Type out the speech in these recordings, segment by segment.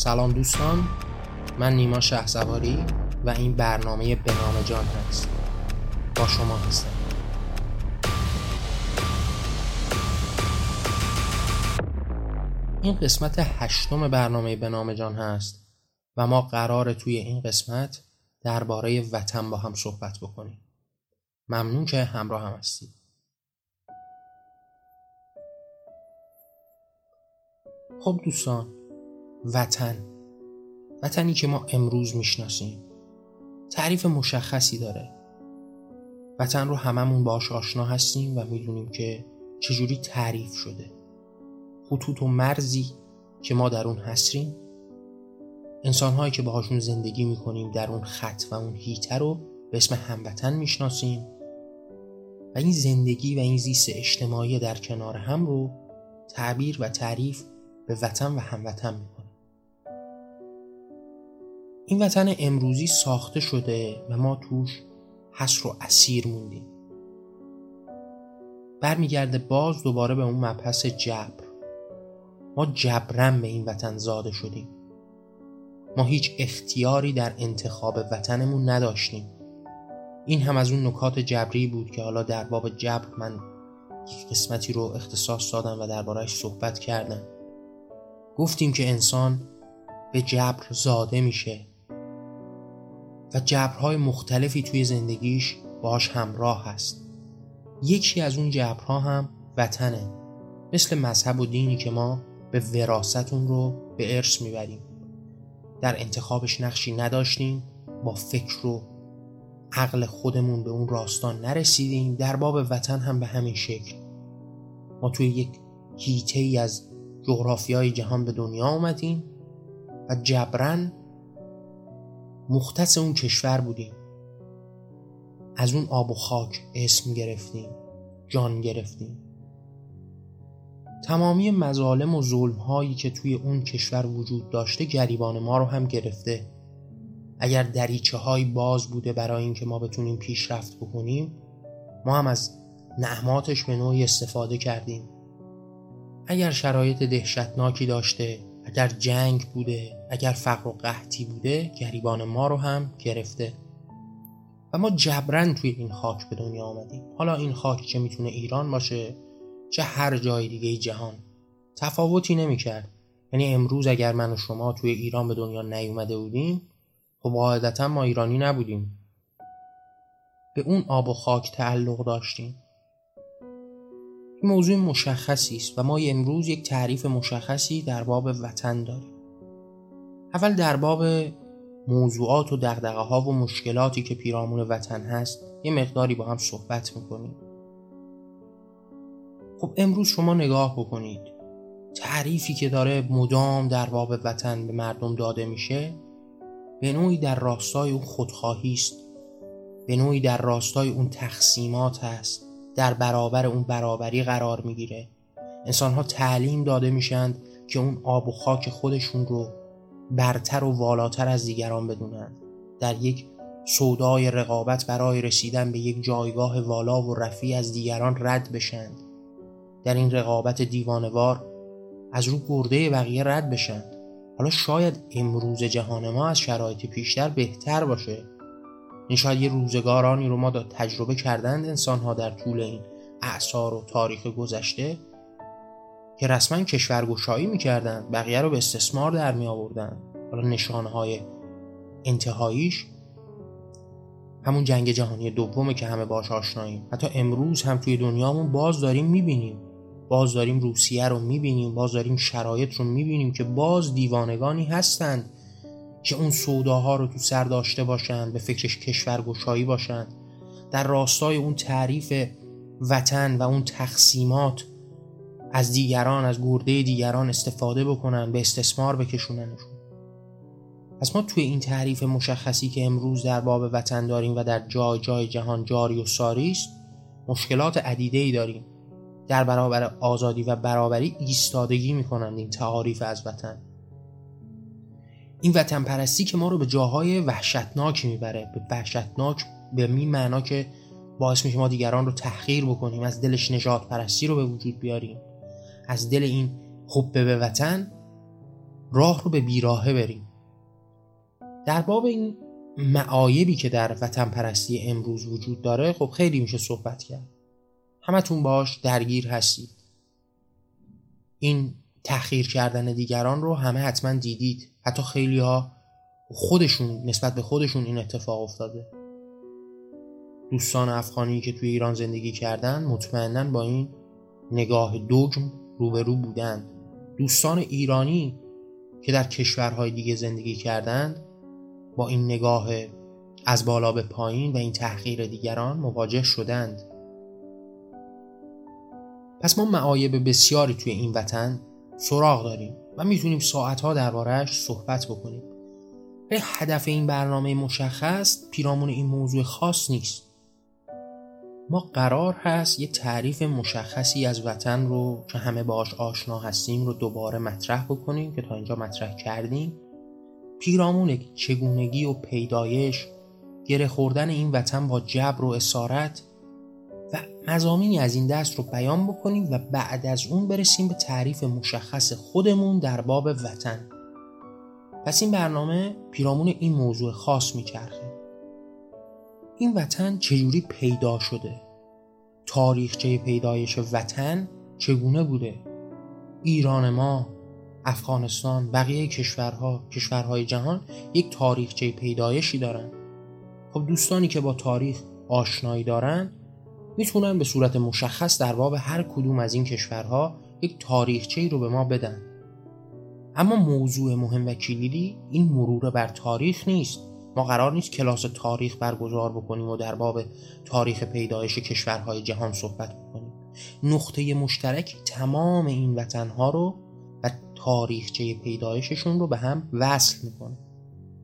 سلام دوستان من نیما شهسواری و این برنامه به نام جان هست. با شما هستم. این قسمت هشتم برنامه به نام جان هست و ما قرار توی این قسمت درباره وطن با هم صحبت بکنیم. ممنون که همراه هم هستید. خب دوستان وطن. وطنی که ما امروز می‌شناسیم. تعریف مشخصی داره. وطن رو هممون باش آشنا هستیم و می‌دونیم که چجوری تعریف شده. خطوط و مرزی که ما در اون هستیم. انسانهایی که باهاشون زندگی می‌کنیم در اون خط و اون هیته رو به اسم هموطن می‌شناسیم. و این زندگی و این زیست اجتماعی در کنار هم رو تعبیر و تعریف به وطن و هموطن می‌کنیم. این وطن امروزی ساخته شده و ما توش حسر و اسیر موندیم. برمیگرده باز دوباره به اون مبحث جبر. ما جبرن به این وطن زاده شدیم. ما هیچ اختیاری در انتخاب وطنمون نداشتیم. این هم از اون نکات جبری بود که حالا در باب جبر من یک قسمتی رو اختصاص دادم و دربارهش صحبت کردم. گفتیم که انسان به جبر زاده میشه. و جبرهای مختلفی توی زندگیش باش همراه هست. یکی از اون جبرها هم وطنه. مثل مذهب و دینی که ما به وراست اون رو به ارث می‌بریم. در انتخابش نقشی نداشتیم با فکر و عقل خودمون به اون راستان نرسیدیم. در باب وطن هم به همین شکل. ما توی یک هیته ای از جغرافیای جهان به دنیا آمدیم و جبران مختص اون کشور بودیم. از اون آب و خاک اسم گرفتیم جان گرفتیم. تمامی مظالم و ظلم هایی که توی اون کشور وجود داشته گریبان ما رو هم گرفته. اگر دریچه های باز بوده برای اینکه ما بتونیم پیشرفت بکنیم ما هم از نعماتش به نوعی استفاده کردیم. اگر شرایط دهشتناکی داشته اگر جنگ بوده اگر فقر و قحطی بوده گریبان ما رو هم گرفته. و ما جبران توی این خاک به دنیا آمدیم. حالا این خاک که می‌تونه ایران باشه چه هر جای دیگه جهان. تفاوتی نمی‌کرد. یعنی امروز اگر من و شما توی ایران به دنیا نیومده بودیم خب قاعدتا ما ایرانی نبودیم. به اون آب و خاک تعلق داشتیم. این موضوع مشخصی است و ما امروز یک تعریف مشخصی در باب وطن داریم. اول در باب موضوعات و دقدقه ها و مشکلاتی که پیرامون وطن هست یه مقداری با هم صحبت می‌کنیم. خب امروز شما نگاه بکنید. تعریفی که داره مدام در باب وطن به مردم داده میشه به نوعی در راستای اون خودخواهی است. به نوعی در راستای اون تقسیمات هست در برابر اون برابری قرار می‌گیره. انسان ها تعلیم داده میشند که اون آب و خاک خودشون رو برتر و والاتر از دیگران بدونند. در یک سودای رقابت برای رسیدن به یک جایگاه والا و رفیع از دیگران رد بشند. در این رقابت دیوانوار از رو گرده بقیه رد بشند. حالا شاید امروز جهان ما از شرایط پیشتر بهتر باشه. این شاید یه روزگارانی رو ما دا تجربه کردند انسان ها در طول این اعثار و تاریخ گذشته که رسما کشورگشایی می‌کردند بقیه رو به استثمار در می آوردن حالا نشانه های انتهاییش همون جنگ جهانی دومه که همه باش آشناییم. حتی امروز هم توی دنیامون باز داریم می‌بینیم. باز داریم روسیه رو می‌بینیم باز داریم شرایط رو می‌بینیم که باز دیوانگانی هستند که اون سوداها رو تو سر داشته باشند به فکرش کشورگشایی باشند در راستای اون تعریف وطن و اون تقسیمات از دیگران از گرده دیگران استفاده بکنن به استثمار بکشوننشون. پس ما توی این تعریف مشخصی که امروز در باب وطن داریم و در جای جای جهان جاری و ساری است مشکلات عدیده ای داریم. در برابر آزادی و برابری ایستادگی می‌کنند این تعاریف از وطن. این وطن پرستی که ما رو به جاهای وحشتناک می‌بره به وحشتناک به می معنا که باعث میشه ما دیگران رو تحقیر بکنیم از دلش نجات پرستی رو به وجود بیاریم. از دل این حب به وطن راه رو به بیراهه بریم. در باب این معایبی که در وطن پرستی امروز وجود داره خب خیلی میشه صحبت کرد. همتون باش درگیر هستید. این تأخیر کردن دیگران رو همه حتما دیدید. حتی خیلی ها خودشون نسبت به خودشون این اتفاق افتاده. دوستان افغانی که توی ایران زندگی کردن مطمئنا با این نگاه دوگم روبرو بودند. دوستان ایرانی که در کشورهای دیگه زندگی کردند با این نگاه از بالا به پایین و این تحقیر دیگران مواجه شدند. پس ما معایب بسیاری توی این وطن سراغ داریم و می‌تونیم ساعتها دربارهش صحبت بکنیم. به هدف این برنامه مشخص پیرامون این موضوع خاص نیست. ما قرار هست یه تعریف مشخصی از وطن رو که همه باش آشنا هستیم رو دوباره مطرح بکنیم که تا اینجا مطرح کردیم. پیرامون چگونگی و پیدایش گره خوردن این وطن با جبر و اسارت و مزامینی از این دست رو بیان بکنیم و بعد از اون برسیم به تعریف مشخص خودمون در باب وطن. پس این برنامه پیرامون این موضوع خاص میچرخه. این وطن چجوری پیدا شده؟ تاریخچه پیدایش وطن چگونه بوده؟ ایران ما افغانستان بقیه کشورها کشورهای جهان یک تاریخچه پیدایشی دارن. خب دوستانی که با تاریخ آشنایی دارن می‌تونن به صورت مشخص در باب هر کدوم از این کشورها یک تاریخچه رو به ما بدن. اما موضوع مهم و کلیدی این مرور بر تاریخ نیست. ما قرار نیست کلاس تاریخ برگزار بکنیم و در باب تاریخ پیدایش کشورهای جهان صحبت بکنیم. نقطه مشترک تمام این وطنها رو و تاریخچه پیدایششون رو به هم وصل می‌کنه.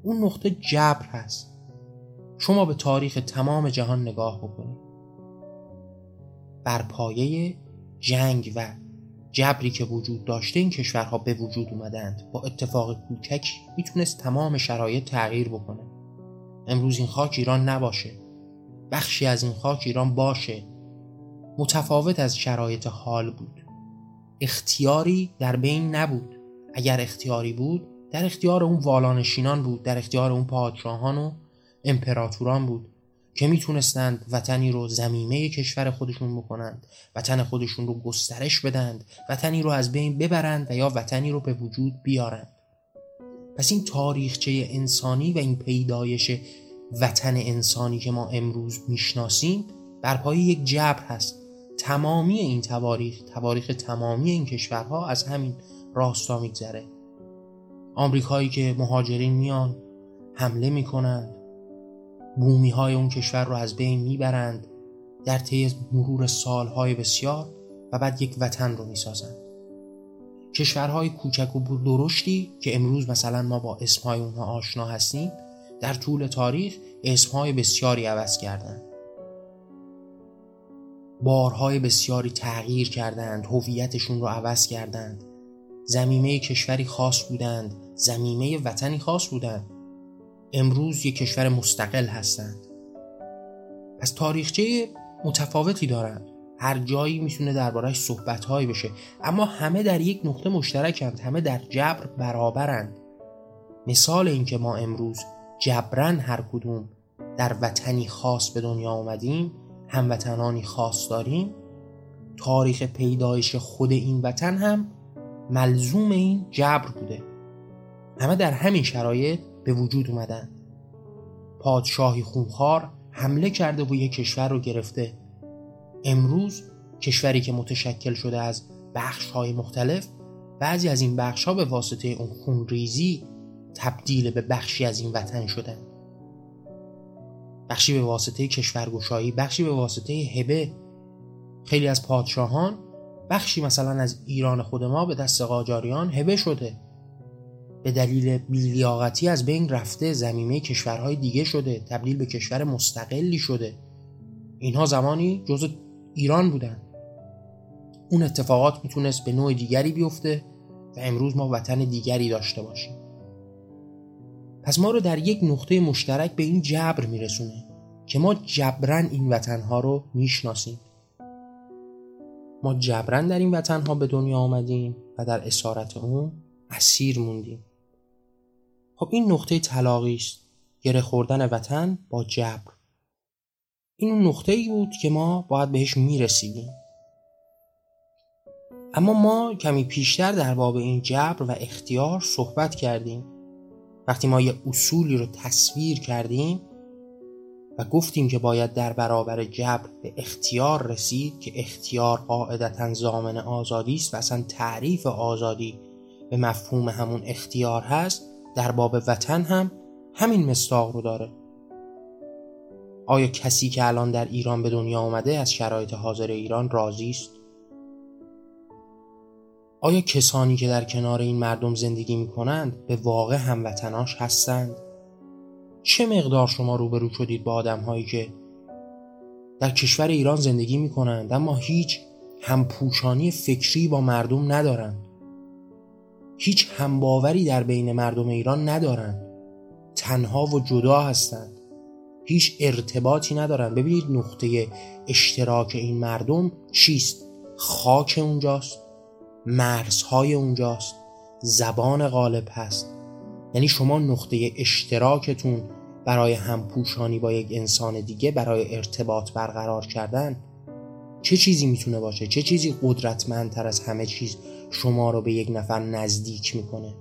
اون نقطه جبر هست. شما به تاریخ تمام جهان نگاه بکنید. بر پایه جنگ و جبری که وجود داشته این کشورها به وجود اومدند. با اتفاق کوچک می‌تونست تمام شرایط تغییر بکنه. امروز این خاک ایران نباشه. بخشی از این خاک ایران باشه. متفاوت از شرایط حال بود. اختیاری در بین نبود. اگر اختیاری بود در اختیار اون والانشینان بود در اختیار اون پادشاهان و امپراتوران بود که می‌تونستند وطنی رو زمیمه کشور خودشون بکنند وطن خودشون رو گسترش بدند وطنی رو از بین ببرند و یا وطنی رو به وجود بیارند. پس این تاریخچه انسانی و این پیدایش وطن انسانی که ما امروز می‌شناسیم بر پای یک جبر هست. تمامی این تواریخ تواریخ تمامی این کشورها از همین راستا میگذره. آمریکایی که مهاجرین میان حمله می‌کنند بومی های اون کشور رو از بین می‌برند در طی مرور سالهای بسیار و بعد یک وطن رو می‌سازند. کشورهای کوچک و درشتی که امروز مثلا ما با اسمهای اونها آشنا هستیم در طول تاریخ اسمهای بسیاری عوض کردند. بارهای بسیاری تغییر کردند هویتشون رو عوض کردند. زمینه کشوری خاص بودند زمینه وطنی خاص بودند. امروز یک کشور مستقل هستند. پس تاریخچه متفاوتی دارند. هر جایی می‌تونه دربارهش صحبتهایی بشه. اما همه در یک نقطه مشترکند همه در جبر برابرند. مثال اینکه ما امروز جبران هر کدوم در وطنی خاص به دنیا آمدیم هموطنانی خاص داریم تاریخ پیدایش خود این وطن هم ملزوم این جبر بوده. همه در همین شرایط به وجود اومدن. پادشاهی خونخوار حمله کرده و یک کشور رو گرفته. امروز کشوری که متشکل شده از بخش های مختلف بعضی از این بخش ها به واسطه اون خونریزی تبدیل به بخشی از این وطن شدن. بخشی به واسطه کشورگشایی بخشی به واسطه هبه خیلی از پادشاهان بخشی مثلا از ایران خود ما به دست قاجاریان هبه شده. به دلیل بیلیاقتی از بین رفته زمینه کشورهای دیگه شده تبدیل به کشور مستقلی شده. اینها زمانی جز ایران بودن. اون اتفاقات می‌تونست به نوع دیگری بیفته و امروز ما وطن دیگری داشته باشیم. پس ما رو در یک نقطه مشترک به این جبر میرسونه که ما جبران این وطنها رو می‌شناسیم. ما جبران در این وطنها به دنیا آمدیم و در اسارت اون اسیر موندیم. خب این نقطه طلاقی است. گره خوردن وطن با جبر. این اون نقطه ای بود که ما باید بهش می‌رسیدیم. اما ما کمی پیشتر در باب این جبر و اختیار صحبت کردیم. وقتی ما یه اصولی رو تصویر کردیم و گفتیم که باید در برابر جبر به اختیار رسید که اختیار قاعدتا زامن آزادی است و اصلا تعریف آزادی به مفهوم همون اختیار هست در باب وطن هم همین مستاق رو داره. آیا کسی که الان در ایران به دنیا آمده از شرایط حاضر ایران راضی است؟ آیا کسانی که در کنار این مردم زندگی می کنند به واقع هموطناش هستند؟ چه مقدار شما روبرو شدید با آدم هایی که در کشور ایران زندگی می کنند اما هیچ همپوشانی فکری با مردم ندارند؟ هیچ همباوری در بین مردم ایران ندارند؟ تنها و جدا هستند. هیچ ارتباطی ندارند ببینید نقطه اشتراک این مردم چیست؟ خاک اونجاست مرزهای اونجاست زبان غالب هست. یعنی شما نقطه اشتراکتون برای همپوشانی با یک انسان دیگه برای ارتباط برقرار کردن چه چیزی می‌تونه باشه؟ چه چیزی قدرتمندتر از همه چیز شما رو به یک نفر نزدیک می‌کنه؟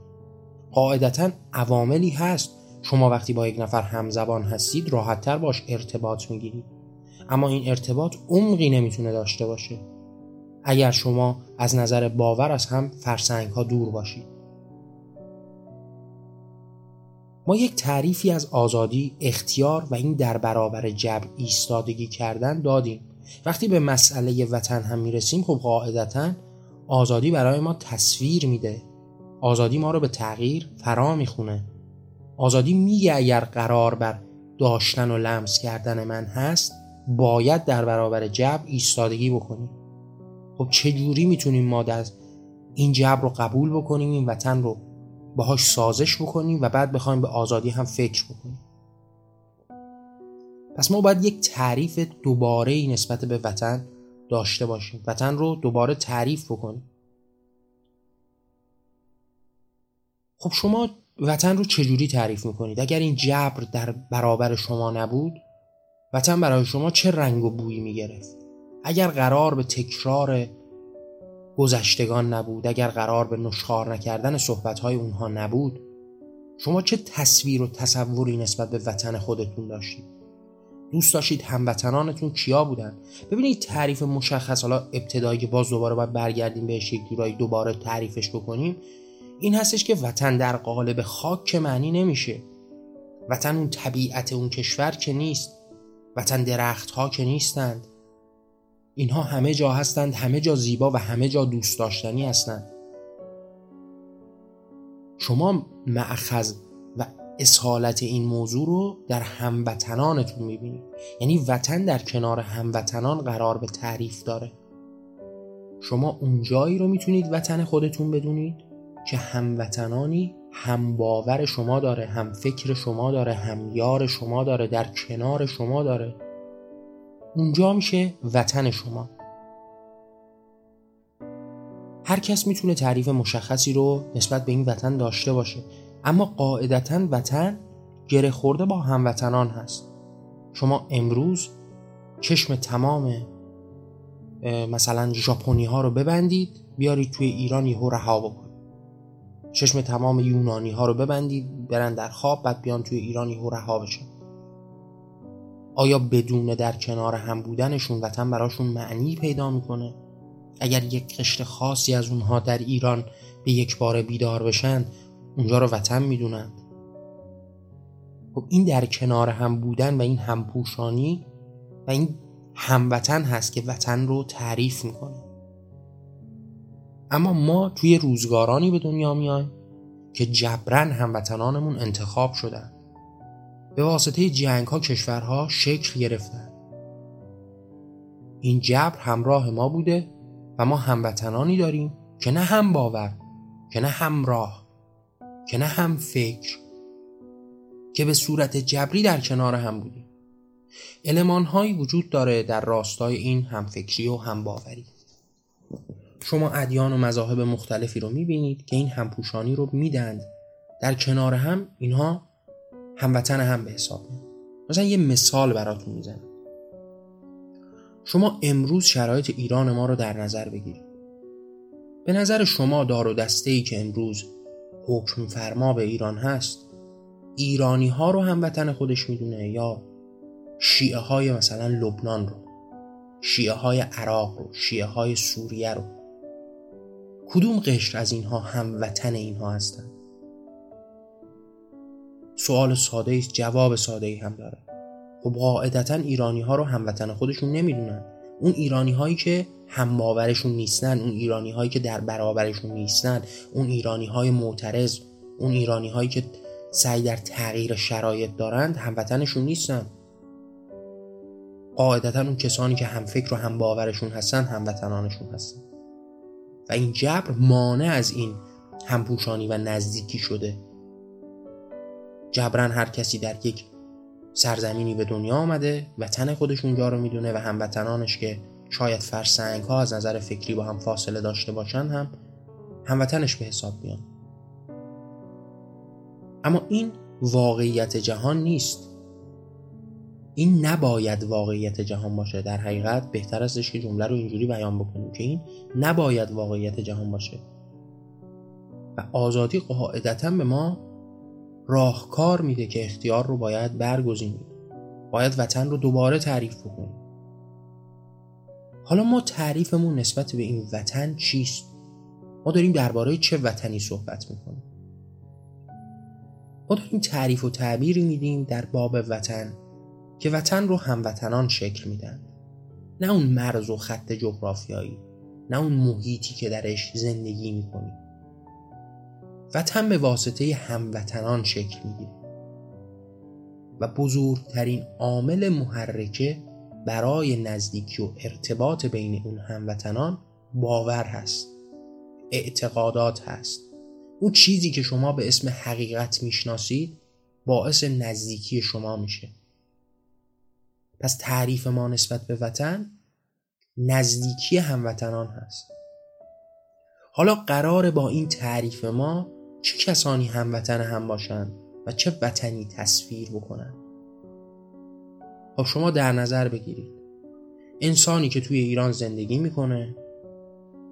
قاعدتا عواملی هست. شما وقتی با یک نفر همزبان هستید راحتتر باش ارتباط می‌گیرید. اما این ارتباط عمقی نمی‌تونه داشته باشه. اگر شما از نظر باور از هم فرسنگ ها دور باشید. ما یک تعریفی از آزادی، اختیار و این در برابر جبر ایستادگی کردن دادیم. وقتی به مسئله وطن هم می‌رسیم خب قاعدتا آزادی برای ما تصویر میده. آزادی ما رو به تغییر فرا می‌خونه. آزادی میگه اگر قرار بر داشتن و لمس کردن من هست باید در برابر جبر ایستادگی بکنیم. خب چه جوری می‌تونیم ما از این جبر رو قبول بکنیم این وطن رو باهاش سازش بکنیم و بعد بخوایم به آزادی هم فکر بکنیم؟ پس ما باید یک تعریف دوباره ای نسبت به وطن داشته باشیم. وطن رو دوباره تعریف بکنیم. خب شما وطن رو چجوری تعریف می‌کنید؟ اگر این جبر در برابر شما نبود وطن برای شما چه رنگ و بویی می‌گرفت؟ اگر قرار به تکرار گذشتگان نبود اگر قرار به نشخار نکردن صحبتهای اونها نبود شما چه تصویر و تصوری نسبت به وطن خودتون داشتید؟ دوست داشتید هموطنانتون کیا بودن؟ ببینید تعریف مشخص حالا ابتدایی که باز دوباره باید برگردیم بهش یک جورایی دوباره تعریفش بکنیم. این هستش که وطن در قالب خاک که معنی نمیشه. وطن اون طبیعت اون کشور که نیست. وطن درخت ها که نیستند. اینها همه جا هستند همه جا زیبا و همه جا دوست داشتنی هستند. شما معخذ و اصالت این موضوع رو در هموطنانتون می‌بینید. یعنی وطن در کنار هموطنان قرار به تعریف داره. شما اونجایی رو می‌تونید وطن خودتون بدونید. که هموطنانی هم باور شما داره هم فکر شما داره هم یار شما داره در کنار شما داره. اونجا میشه وطن شما. هر کس می‌تونه تعریف مشخصی رو نسبت به این وطن داشته باشه. اما قاعدتا وطن گره خورده با هموطنان هست. شما امروز چشم تمام مثلا ژاپنی ها رو ببندید بیارید توی ایران یهو رها بکنید. چشم تمام یونانی ها رو ببندید برن در خواب بعد بیان توی ایران یهو رها بشن. آیا بدون در کنار هم بودنشون وطن براشون معنی پیدا می‌کنه؟ اگر یک قشر خاصی از اونها در ایران به یک بار بیدار بشن اونجا رو وطن می‌دونند خب این در کنار هم بودن و این همپوشانی و این هموطن هست که وطن رو تعریف می‌کنه. اما ما توی روزگارانی به دنیا میایم که جبران هموطنانمون انتخاب شدن. به واسطه جنگ ها کشورها شکل گرفتن. این جبر همراه ما بوده و ما هموطنانی داریم که نه هم باور که نه همراه که نه هم فکر که به صورت جبری در کنار هم بودیم. علمان هایی وجود داره در راستای این همفکری و هم باوری شما ادیان و مذاهب مختلفی رو می‌بینید که این همپوشانی رو میدند در کنار هم اینها هموطن هم به حساب میاد مثلا یه مثال براتون می‌زنم. شما امروز شرایط ایران ما رو در نظر بگیرید. به نظر شما دار و دسته ای که امروز حکم فرما به ایران هست ایرانی ها رو هموطن خودش می‌دونه یا شیعه های مثلا لبنان رو شیعه های عراق رو شیعه های سوریه رو؟ کدوم قشر از اینها هموطن اینها هستند؟ سوال ساده است جواب ساده ای هم داره خب قاعدتا ایرانی ها رو هموطن خودشون نمی‌دونن. اون ایرانی هایی که هم باورشون نیستن اون ایرانی هایی که در برابرشون نیستن اون ایرانی های معترض اون ایرانی هایی که سعی در تغییر شرایط دارند هموطنشون نیستن. قاعدتا اون کسانی که هم فکر و هم باورشون هستن هموطنانشون هستن. و این جبر مانع از این همپوشانی و نزدیکی شده. جبران هر کسی در یک سرزمینی به دنیا آمده وطن خودش اونجا رو می‌دونه و هموطنانش که شاید فرسنگ ها از نظر فکری با هم فاصله داشته باشن هم هموطنش به حساب میان. اما این واقعیت جهان نیست. این نباید واقعیت جهان باشه. در حقیقت بهتر استش که جمله رو اینجوری بیان بکنیم که این نباید واقعیت جهان باشه. و آزادی قاعدتا به ما راهکار میده که اختیار رو باید برگزینیم. باید وطن رو دوباره تعریف بکنیم. حالا ما تعریفمون نسبت به این وطن چیست؟ ما داریم درباره چه وطنی صحبت می‌کنیم؟ ما داریم تعریف و تعبیری میدیم در باب وطن. که وطن رو هموطنان شکل میدن. نه اون مرز و خط جغرافیایی نه اون محیطی که درش زندگی می‌کنی. وطن به واسطه هموطنان شکل می‌گیره. و بزرگترین عامل محرکه برای نزدیکی و ارتباط بین اون هموطنان باور هست اعتقادات هست. اون چیزی که شما به اسم حقیقت می‌شناسید باعث نزدیکی شما میشه. پس تعریف ما نسبت به وطن نزدیکی هموطنان هست. حالا قرار با این تعریف ما چه کسانی هموطن هم باشند و چه وطنی تصویر بکنند خب شما در نظر بگیرید. انسانی که توی ایران زندگی می‌کنه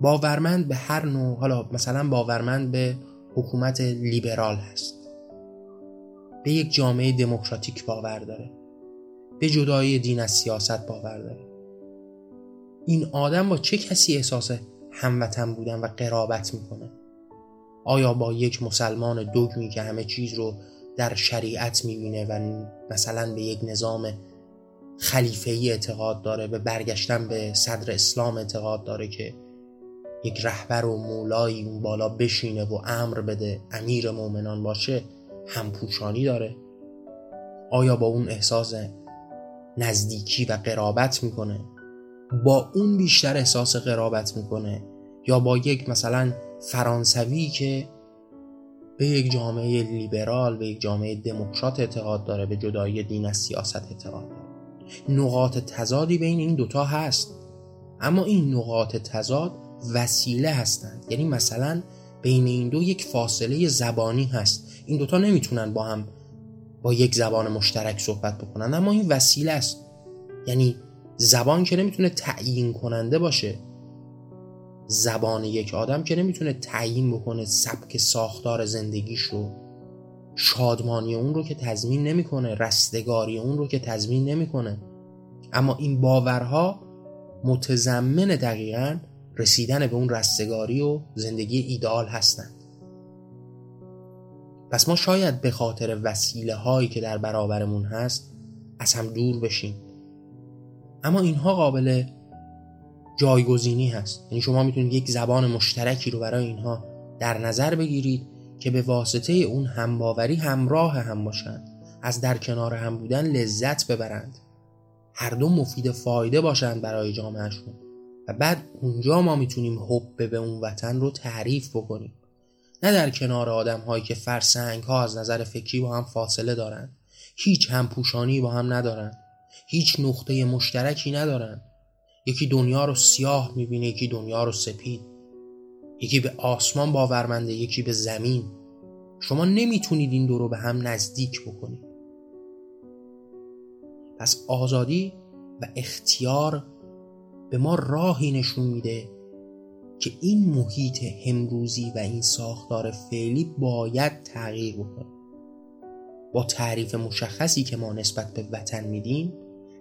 باورمند به هر نوع حالا مثلا باورمند به حکومت لیبرال هست. به یک جامعه دموکراتیک باور داره. به جدایی دین از سیاست باور داره. این آدم با چه کسی احساس هموطن بودن و قرابت می‌کنه؟ آیا با یک مسلمان دوگمی که همه چیز رو در شریعت می‌بینه و مثلا به یک نظام خلیفه ای اعتقاد داره به برگشتن به صدر اسلام اعتقاد داره که یک رهبر و مولایی اون بالا بشینه و امر بده امیر مؤمنان باشه همپوشانی داره؟ آیا با اون احساس نزدیکی و قرابت می‌کنه. با اون بیشتر احساس قرابت می‌کنه. یا با یک مثلا فرانسوی که به یک جامعه لیبرال به یک جامعه دموکرات اعتقاد داره به جدایی دین از سیاست اعتقاد داره. نقاط تضادی بین این دوتا هست. اما این نقاط تضاد وسیله هستند. یعنی مثلا بین این دو یک فاصله زبانی هست. این دوتا نمی‌تونن با هم با یک زبان مشترک صحبت بکنن. اما این وسیله است. یعنی زبان که نمی‌تونه تعیین کننده باشه زبان یک آدم که نمی‌تونه تعیین بکنه سبک ساختار زندگیش رو شادمانی اون رو که تضمین نمی‌کنه رستگاری اون رو که تضمین نمی‌کنه. اما این باورها متضمن دقیقا رسیدن به اون رستگاری و زندگی ایدئال هستند پس ما شاید به خاطر وسیله هایی که در برابرمون هست از هم دور بشیم. اما اینها قابل جایگزینی هست. یعنی شما می‌تونید یک زبان مشترکی رو برای اینها در نظر بگیرید که به واسطه اون همباوری همراه هم باشند. از در کنار هم بودن لذت ببرند. هر دو مفید فایده باشند برای جامعهشون. و بعد اونجا ما می‌تونیم حب به اون وطن رو تعریف بکنیم. نه در کنار آدم هایی که فرسنگ ها از نظر فکری با هم فاصله دارند هیچ هم پوشانی با هم ندارند هیچ نقطه مشترکی ندارند یکی دنیا رو سیاه می‌بینه یکی دنیا رو سپید. یکی به آسمان باورمنده یکی به زمین. شما نمی‌تونید این دو رو به هم نزدیک بکنید. پس آزادی و اختیار به ما راهی نشون میده که این محیط همروزی و این ساختار فعلی باید تغییر بکنه. با تعریف مشخصی که ما نسبت به وطن میدیم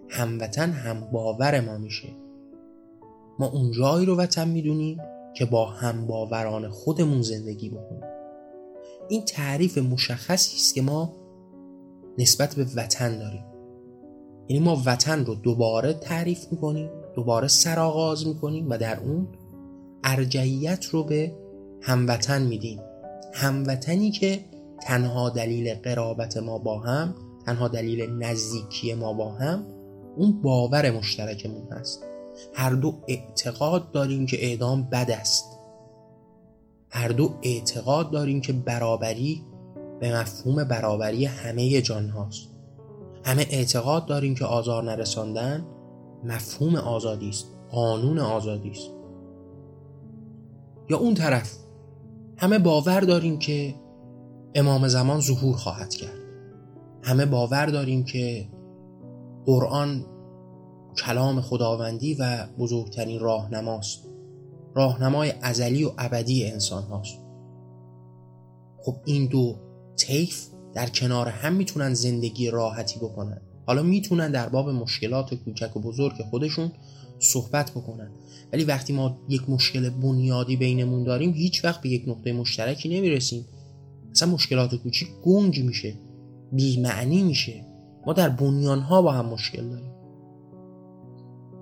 هموطن هم باور ما میشه. ما اون جایی رو وطن می‌دونیم که با هم باوران خودمون زندگی بکنیم. این تعریف مشخصی است که ما نسبت به وطن داریم. یعنی ما وطن رو دوباره تعریف می‌کنیم دوباره سرآغاز می‌کنیم و در اون ارجعیت رو به هموطن میدیم. هموطنی که تنها دلیل قرابت ما با هم تنها دلیل نزدیکی ما با هم اون باور مشترکمون هست. هر دو اعتقاد داریم که اعدام بد است. هر دو اعتقاد داریم که برابری به مفهوم برابری همه جان هاست. همه اعتقاد داریم که آزار نرساندن مفهوم آزادی است قانون آزادی است. یا اون طرف. همه باور داریم که امام زمان ظهور خواهد کرد. همه باور داریم که قرآن کلام خداوندی و بزرگترین راهنماست. راهنمای ازلی و ابدی انسان هاست. خب این دو طیف در کنار هم می‌تونن زندگی راحتی بکنن. حالا می‌تونن در باب مشکلات کوچک و بزرگ خودشون صحبت بکنن. ولی وقتی ما یک مشکل بنیادی بینمون داریم هیچ وقت به یک نقطه مشترکی نمی‌رسیم. اصلا مشکلات کوچیک گنگ میشه بیمعنی میشه. ما در بنیانها با هم مشکل داریم.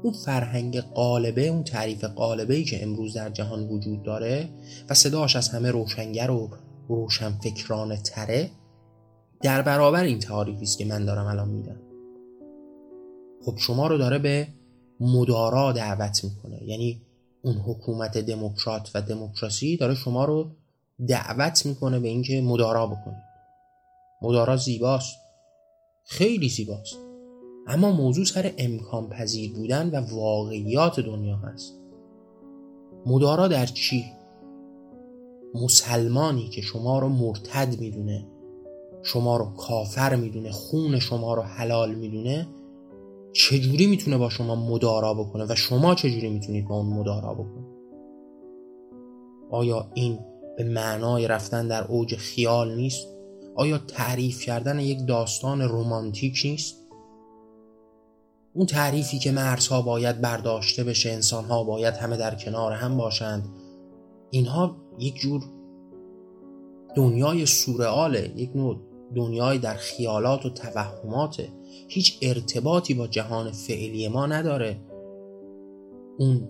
اون فرهنگ قالبه اون تعریف قالبه ای که امروز در جهان وجود داره و صداش از همه روشنگر و روشنفکرانه تره در برابر این تعاریفی است که من دارم الان میدم خب شما رو داره به مدارا دعوت می‌کنه. یعنی اون حکومت دموکرات و دموکراسی داره شما رو دعوت می‌کنه به اینکه مدارا بکنید. مدارا زیباست. خیلی زیباست. اما موضوع سر امکان پذیر بودن و واقعیات دنیا هست. مدارا در چی؟ مسلمانی که شما رو مرتد می‌دونه شما رو کافر می‌دونه خون شما رو حلال می‌دونه چجوری می‌تونه با شما مدارا بکنه و شما چجوری می‌تونید با اون مدارا بکنید آیا این به معنای رفتن در اوج خیال نیست؟ آیا تعریف کردن یک داستان رومانتیک نیست؟ اون تعریفی که مرزها باید برداشته بشه انسانها باید همه در کنار هم باشند اینها یک جور دنیای سورئاله یک نوع دنیای در خیالات و توهماته هیچ ارتباطی با جهان فعلی ما نداره. اون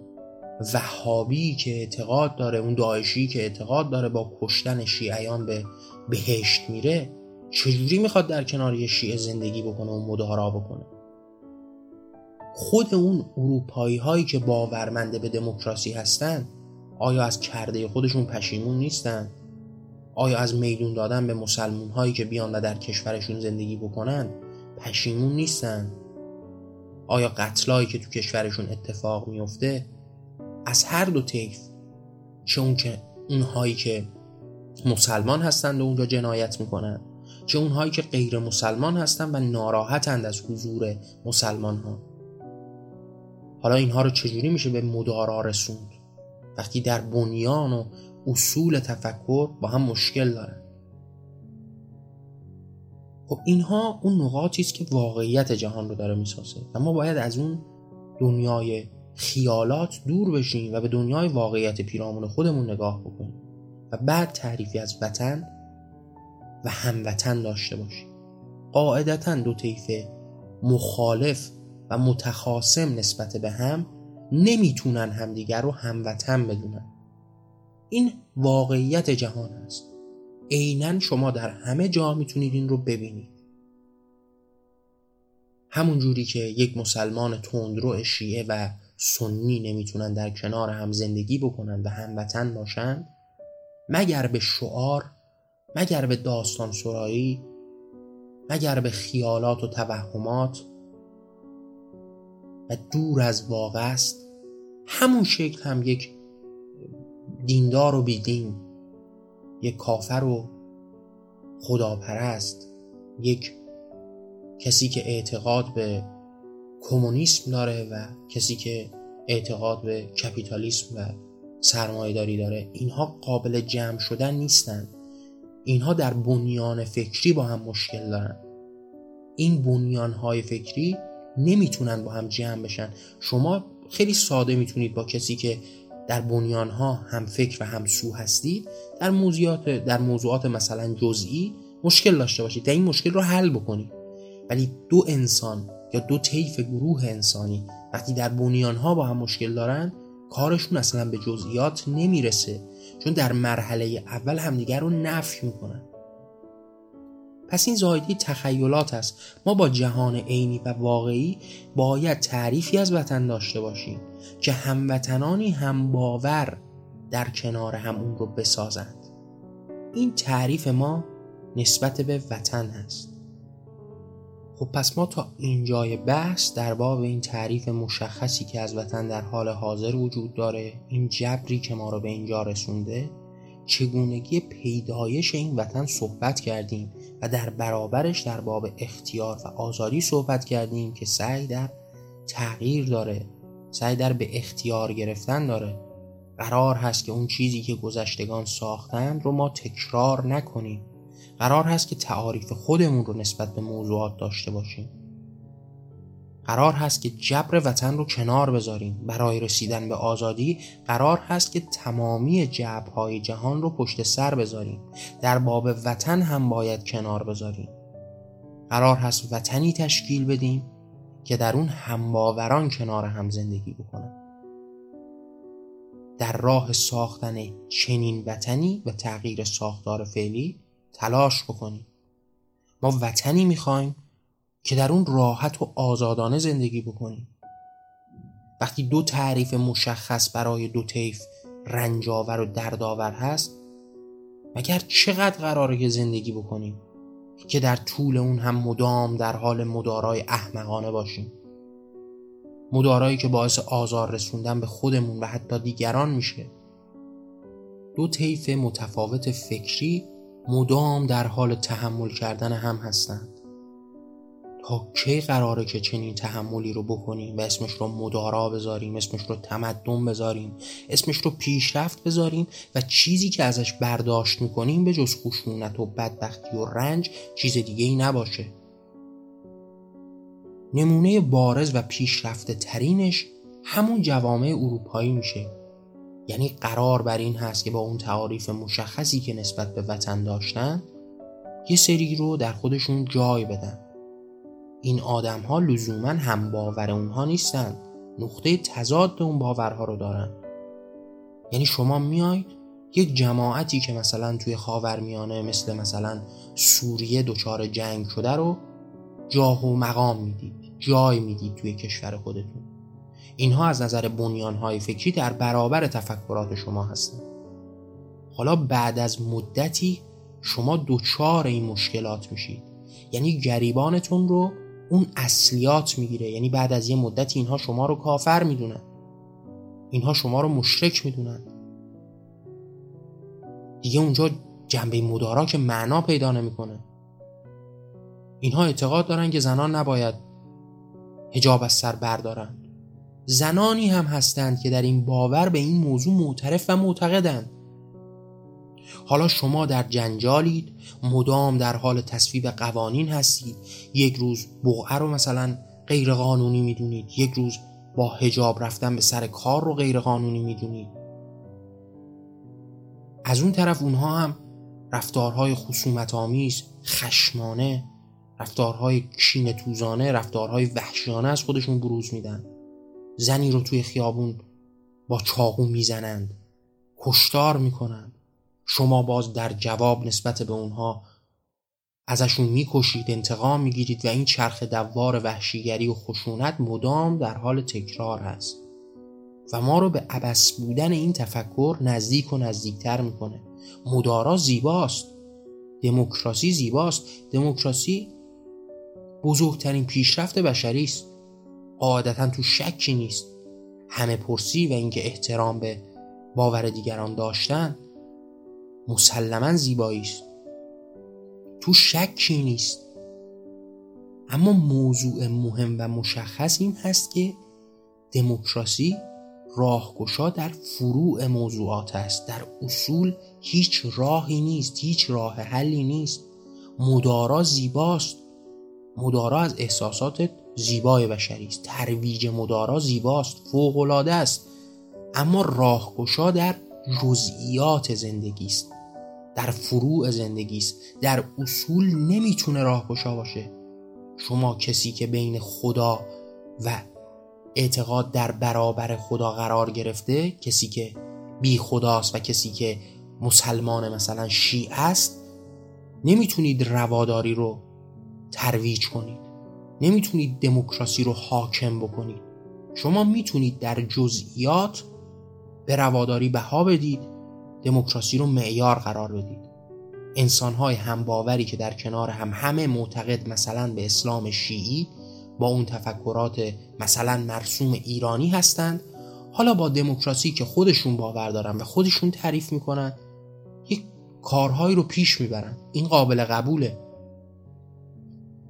وهابی که اعتقاد داره اون داعشی که اعتقاد داره با کشتن شیعیان به بهشت میره چجوری می‌خواد در کنار یه شیعه زندگی بکنه و مدارا بکنه؟ خود اون اروپایی هایی که باورمنده به دموکراسی هستن آیا از کرده خودشون پشیمون نیستن؟ آیا از میدون دادن به مسلمون هایی که بیان و در کشورشون زندگی بکنن پشیمون نیستن؟ آیا قتلایی که تو کشورشون اتفاق میفته از هر دو طیف چه اون که اونهایی که مسلمان هستند و اونجا جنایت می‌کنن چه اونهایی که غیر مسلمان هستند و ناراحتند از حضور مسلمان ها حالا اینها رو چجوری میشه به مدارا رسوند؟ وقتی در بنیان و اصول تفکر با هم مشکل دارن. خب اینها اون نقاطی است که واقعیت جهان رو داره می‌سازه. و ما باید از اون دنیای خیالات دور بشیم و به دنیای واقعیت پیرامون خودمون نگاه بکنیم و بعد تعریفی از وطن و هموطن داشته باشیم. قاعدتا دو طیف مخالف و متخاسم نسبت به هم نمی‌تونن همدیگر رو هموطن بدونن. این واقعیت جهان است. عینا شما در همه جا می‌تونید این رو ببینید. همون جوری که یک مسلمان تندرو شیعه و سنی نمی‌تونن در کنار هم زندگی بکنن و هموطن باشند مگر به شعار مگر به داستان سرایی مگر به خیالات و توهمات و دور از واقع است همون شکل هم یک دیندار و بیدین. یک کافر و خداپرست. یک کسی که اعتقاد به کمونیسم داره و کسی که اعتقاد به کپیتالیسم و سرمایهداری داره. اینها قابل جمع شدن نیستند اینها در بنیان فکری با هم مشکل دارن. این بنیان های فکری نمی‌تونن با هم جمع بشن. شما خیلی ساده می‌تونید با کسی که در بنیان ها هم فکر و هم سو هستید در موضوعات در موضوعات مثلا جزئی مشکل داشته باشید و این مشکل رو حل بکنید. ولی دو انسان یا دو طیف گروه انسانی وقتی در بنیان ها با هم مشکل دارن کارشون اصلا به جزئیات نمی‌رسه چون در مرحله اول همدیگر رو نفی می‌کنن. پس این زایدی تخیلات است. ما با جهان عینی و واقعی باید تعریفی از وطن داشته باشیم که هموطنانی هم باور در کنار هم اون رو بسازند. این تعریف ما نسبت به وطن هست. خب پس ما تا اینجای بحث در باب این تعریف مشخصی که از وطن در حال حاضر وجود داره این جبری که ما رو به اینجا رسونده چگونگی پیدایش این وطن صحبت کردیم. و در برابرش در باب اختیار و آزادی صحبت کردیم که سعی در تغییر داره سعی در به اختیار گرفتن داره. قرار هست که اون چیزی که گذشتگان ساختند رو ما تکرار نکنیم. قرار هست که تعاریف خودمون رو نسبت به موضوعات داشته باشیم. قرار هست که جبر وطن رو کنار بذاریم. برای رسیدن به آزادی قرار هست که تمامی جبرهای جهان رو پشت سر بذاریم. در باب وطن هم باید کنار بذاریم. قرار هست وطنی تشکیل بدیم که در اون همباوران کنار هم زندگی بکنن. در راه ساختن چنین وطنی و تغییر ساختار فعلی تلاش بکنیم. ما وطنی می‌خوایم که در اون راحت و آزادانه زندگی بکنیم. وقتی دو تعریف مشخص برای دو طیف رنجاور و دردآور هست مگر چقدر قراره که زندگی بکنیم که در طول اون هم مدام در حال مدارای احمقانه باشیم؟ مدارایی که باعث آزار رسوندن به خودمون و حتی دیگران میشه. دو طیف متفاوت فکری مدام در حال تحمل کردن هم هستند. کی قراره که چنین تحملی رو بکنیم و اسمش رو مدارا بذاریم اسمش رو تمدن بذاریم اسمش رو پیشرفت بذاریم و چیزی که ازش برداشت می‌کنیم به جز خشونت و بدبختی و رنج چیز دیگه ای نباشه. نمونه بارز و پیشرفته ترینش همون جوامع اروپایی میشه. یعنی قرار بر این هست که با اون تعاریف مشخصی که نسبت به وطن داشتن یه سری رو در خودشون جای بدن. این آدم ها لزوما هم باور اونها نیستن. نقطه تضاد اون باورها رو دارن. یعنی شما میاید یک جماعتی که مثلا توی خاورمیانه مثل مثلا سوریه دچار جنگ شده رو جاه و مقام می‌دید جای می‌دید توی کشور خودتون. اینها از نظر بنیانهای فکری در برابر تفکرات شما هستند حالا بعد از مدتی شما دوچار این مشکلات میشید. یعنی گریبانتون رو اون اصلیات می‌گیره. یعنی بعد از یه مدتی اینها شما رو کافر می‌دونن. اینها شما رو مشرک می‌دونن. دیگه اونجا جنبه مدارا که معنا پیدا نمی‌کنه. اینها اعتقاد دارن که زنان نباید هجاب از سر بردارن. زنانی هم هستند که در این باور به این موضوع معترف و معتقدند. حالا شما در جنجالید مدام در حال تصویب قوانین هستید یک روز بقعه رو مثلا غیر قانونی می‌دونید یک روز با هجاب رفتن به سر کار رو غیر قانونی می‌دونید. از اون طرف اونها هم رفتارهای خصومت آمیز خشمانه رفتارهای کین توزانه رفتارهای وحشیانه از خودشون بروز میدن. زنی رو توی خیابون با چاقو می‌زنند کشتار می‌کنند. شما باز در جواب نسبت به اونها ازشون می‌کشید انتقام می‌گیرید و این چرخ دوار وحشیگری و خشونت مدام در حال تکرار هست و ما رو به عبس بودن این تفکر نزدیک و نزدیکتر می‌کنه. مدارا زیباست. دموکراسی زیباست. دموکراسی بزرگترین پیشرفت بشری است. قاعدتا تو شکی نیست. همه پرسی و اینکه احترام به باور دیگران داشتن مسلما زیبایی است. تو شکی نیست. اما موضوع مهم و مشخص این هست که دموکراسی راهگشا در فروع موضوعات است. در اصول هیچ راهی نیست هیچ راه حلی نیست. مدارا زیباست. مدارا از احساسات زیبای بشری است. ترویج مدارا زیباست فوق است. اما راهگشا در جزئیات زندگی است. در فروع زندگی است. در اصول نمی‌تونه راهگشا باشه. شما کسی که بین خدا و اعتقاد در برابر خدا قرار گرفته کسی که بی خداست و کسی که مسلمان مثلا شیعه است نمی‌تونید رواداری رو ترویج کنید. نمی‌تونید دموکراسی رو حاکم بکنید. شما می‌تونید در جزئیات به رواداری بها بدید دموکراسی رو معیار قرار بدید. انسانهای هم باوری که در کنار هم همه معتقد مثلا به اسلام شیعی با اون تفکرات مثلا مرسوم ایرانی هستند حالا با دموکراسی که خودشون باور دارن و خودشون تعریف می‌کنن یک کارهایی رو پیش می‌برن. این قابل قبوله.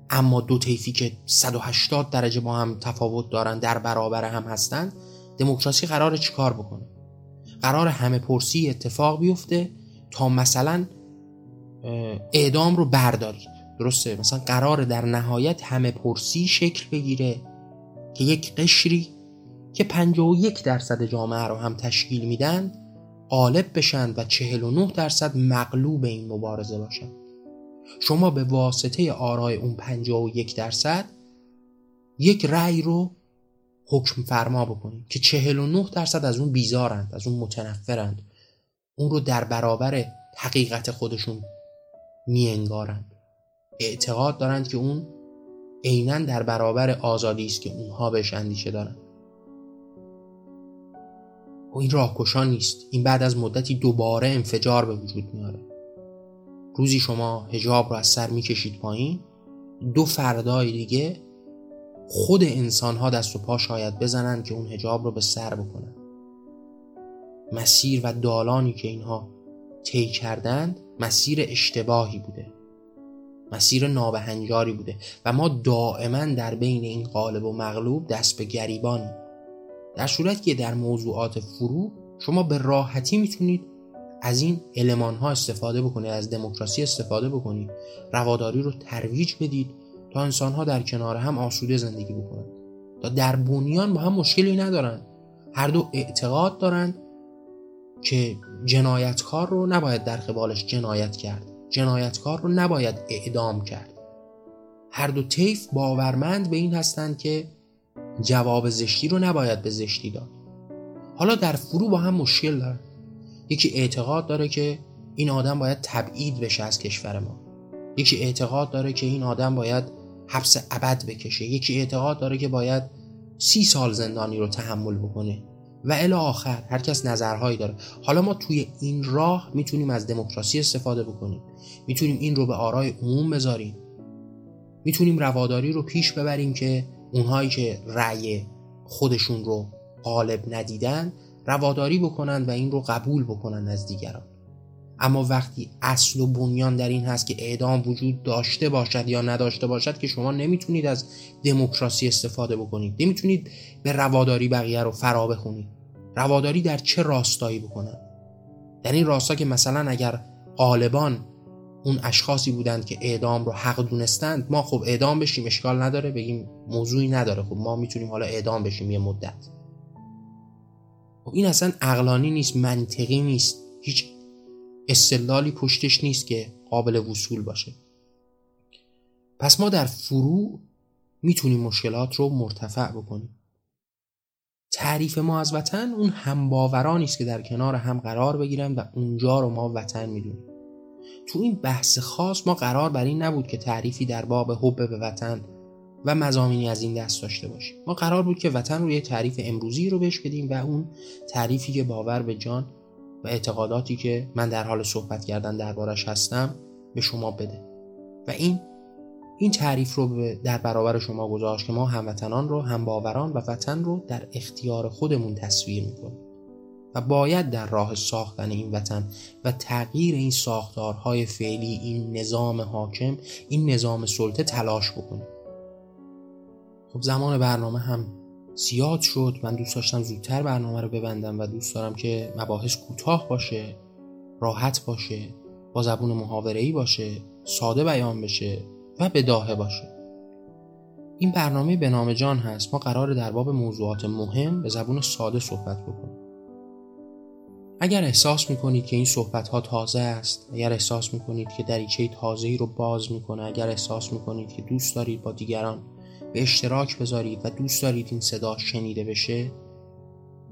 اما دو طیفی که 180 درجه با هم تفاوت دارن در برابر هم هستند دموکراسی قرار چیکار بکنه؟ قرار همه پرسی اتفاق بیفته تا مثلا اعدام رو بردارید درسته؟ مثلا قرار در نهایت همه پرسی شکل بگیره که یک قشری که 51 درصد جامعه رو هم تشکیل میدن غالب بشن و 49 درصد مغلوب این مبارزه باشن. شما به واسطه آرای اون 51 درصد یک رأی رو حکم فرما بکنید که 49 درصد از اون بیزارند از اون متنفرند. اون رو در برابر حقیقت خودشون میانگارند. اعتقاد دارند که اون عینا در برابر آزادی است که اونها بهش اندیشه دارند. و این نیست. این بعد از مدتی دوباره انفجار به وجود میاره روزی شما هجاب رو از سر می‌کشید پایین دو فردای دیگه خود انسان ها دست و پا شاید بزنن که اون هجاب رو به سر بکنن مسیر و دالانی که اینها طی کردند مسیر اشتباهی بوده. مسیر نابهنجاری بوده و ما دائما در بین این قالب و مغلوب دست به گریبانیم. در صورت که در موضوعات فرو شما به راحتی می‌تونید از این علمان ها استفاده بکنید از دموکراسی استفاده بکنید رواداری رو ترویج بدید تا انسان ها در کنار هم آسوده زندگی بکنند. تا در بنیان با هم مشکلی ندارند. هر دو اعتقاد دارند که جنایتکار رو نباید در قبالش جنایت کرد. جنایتکار رو نباید اعدام کرد. هر دو طیف باورمند به این هستند که جواب زشتی رو نباید به زشتی داد. حالا در فرو با هم مشکل دارن. یکی اعتقاد داره که این آدم باید تبعید بشه از کشور ما. یکی اعتقاد داره که این آدم باید حبس ابد بکشه. یکی اعتقاد داره که باید سی سال زندانی رو تحمل بکنه. و الی آخر هر کس نظرهایی داره. حالا ما توی این راه می‌تونیم از دموکراسی استفاده بکنیم. می‌تونیم این رو به آرای عموم بذاریم. می‌تونیم رواداری رو پیش ببریم که اونهایی که رأی خودشون رو غالب ندیدن رواداری بکنن و این رو قبول بکنن از دیگران. اما وقتی اصل و بنیان در این هست که اعدام وجود داشته باشد یا نداشته باشد که شما نمی‌تونید از دموکراسی استفاده بکنید. نمی‌تونید به رواداری بقیه رو فرا بخونید. رواداری در چه راستایی بکنن؟ در این راستا که مثلا اگر غالبان اون اشخاصی بودند که اعدام رو حق دونستند ما خب اعدام بشیم اشکال نداره بگیم موضوعی نداره. خب ما می‌تونیم حالا اعدام بشیم یه مدت. خب این اصلا اقلانی نیست منطقی نیست. هیچ استدلالی پشتش نیست که قابل وصول باشه. پس ما در فرو می‌تونیم مشکلات رو مرتفع بکنیم. تعریف ما از وطن اون همباورانی است که در کنار هم قرار بگیرن و اونجا رو ما وطن می‌دونیم. تو این بحث خاص ما قرار بر این نبود که تعریفی در باب حب به وطن و مزامینی از این دست داشته باشیم. ما قرار بود که وطن رو یه تعریف امروزی رو بهش بدیم و اون تعریفی که باور به جان و اعتقاداتی که من در حال صحبت کردن دربارش هستم به شما بده. و این این تعریف رو در برابر شما گذاشت که ما هموطنان رو هم باوران و وطن رو در اختیار خودمون تصویر می‌کنیم. و باید در راه ساختن این وطن و تغییر این ساختارهای فعلی این نظام حاکم این نظام سلطه تلاش بکنیم. خب زمان برنامه هم زیاد شد. من دوست داشتم زودتر برنامه رو ببندم و دوست دارم که مباحث کوتاه باشه راحت باشه با زبون محاوره‌ای باشه ساده بیان بشه و بداهه باشه. این برنامه به نام جان هست. ما قرار در باب موضوعات مهم به زبون ساده صحبت بکنیم. اگر احساس می‌کنید که این صحبت ها تازه است اگر احساس می‌کنید که دریچه تازه ای رو باز می‌کنه اگر احساس می‌کنید که دوست دارید با دیگران به اشتراک بذارید و دوست دارید این صدا شنیده بشه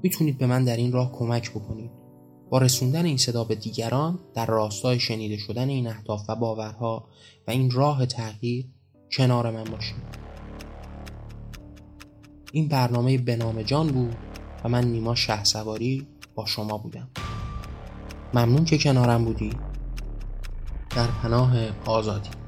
می‌تونید به من در این راه کمک بکنید. با رسوندن این صدا به دیگران در راستای شنیده شدن این اهداف و باورها و این راه تغییر کنار من باشید. این برنامه به نام جان بود و من نیما شه سواری با شما بودم. ممنون که کنارم بودی در پناه آزادی.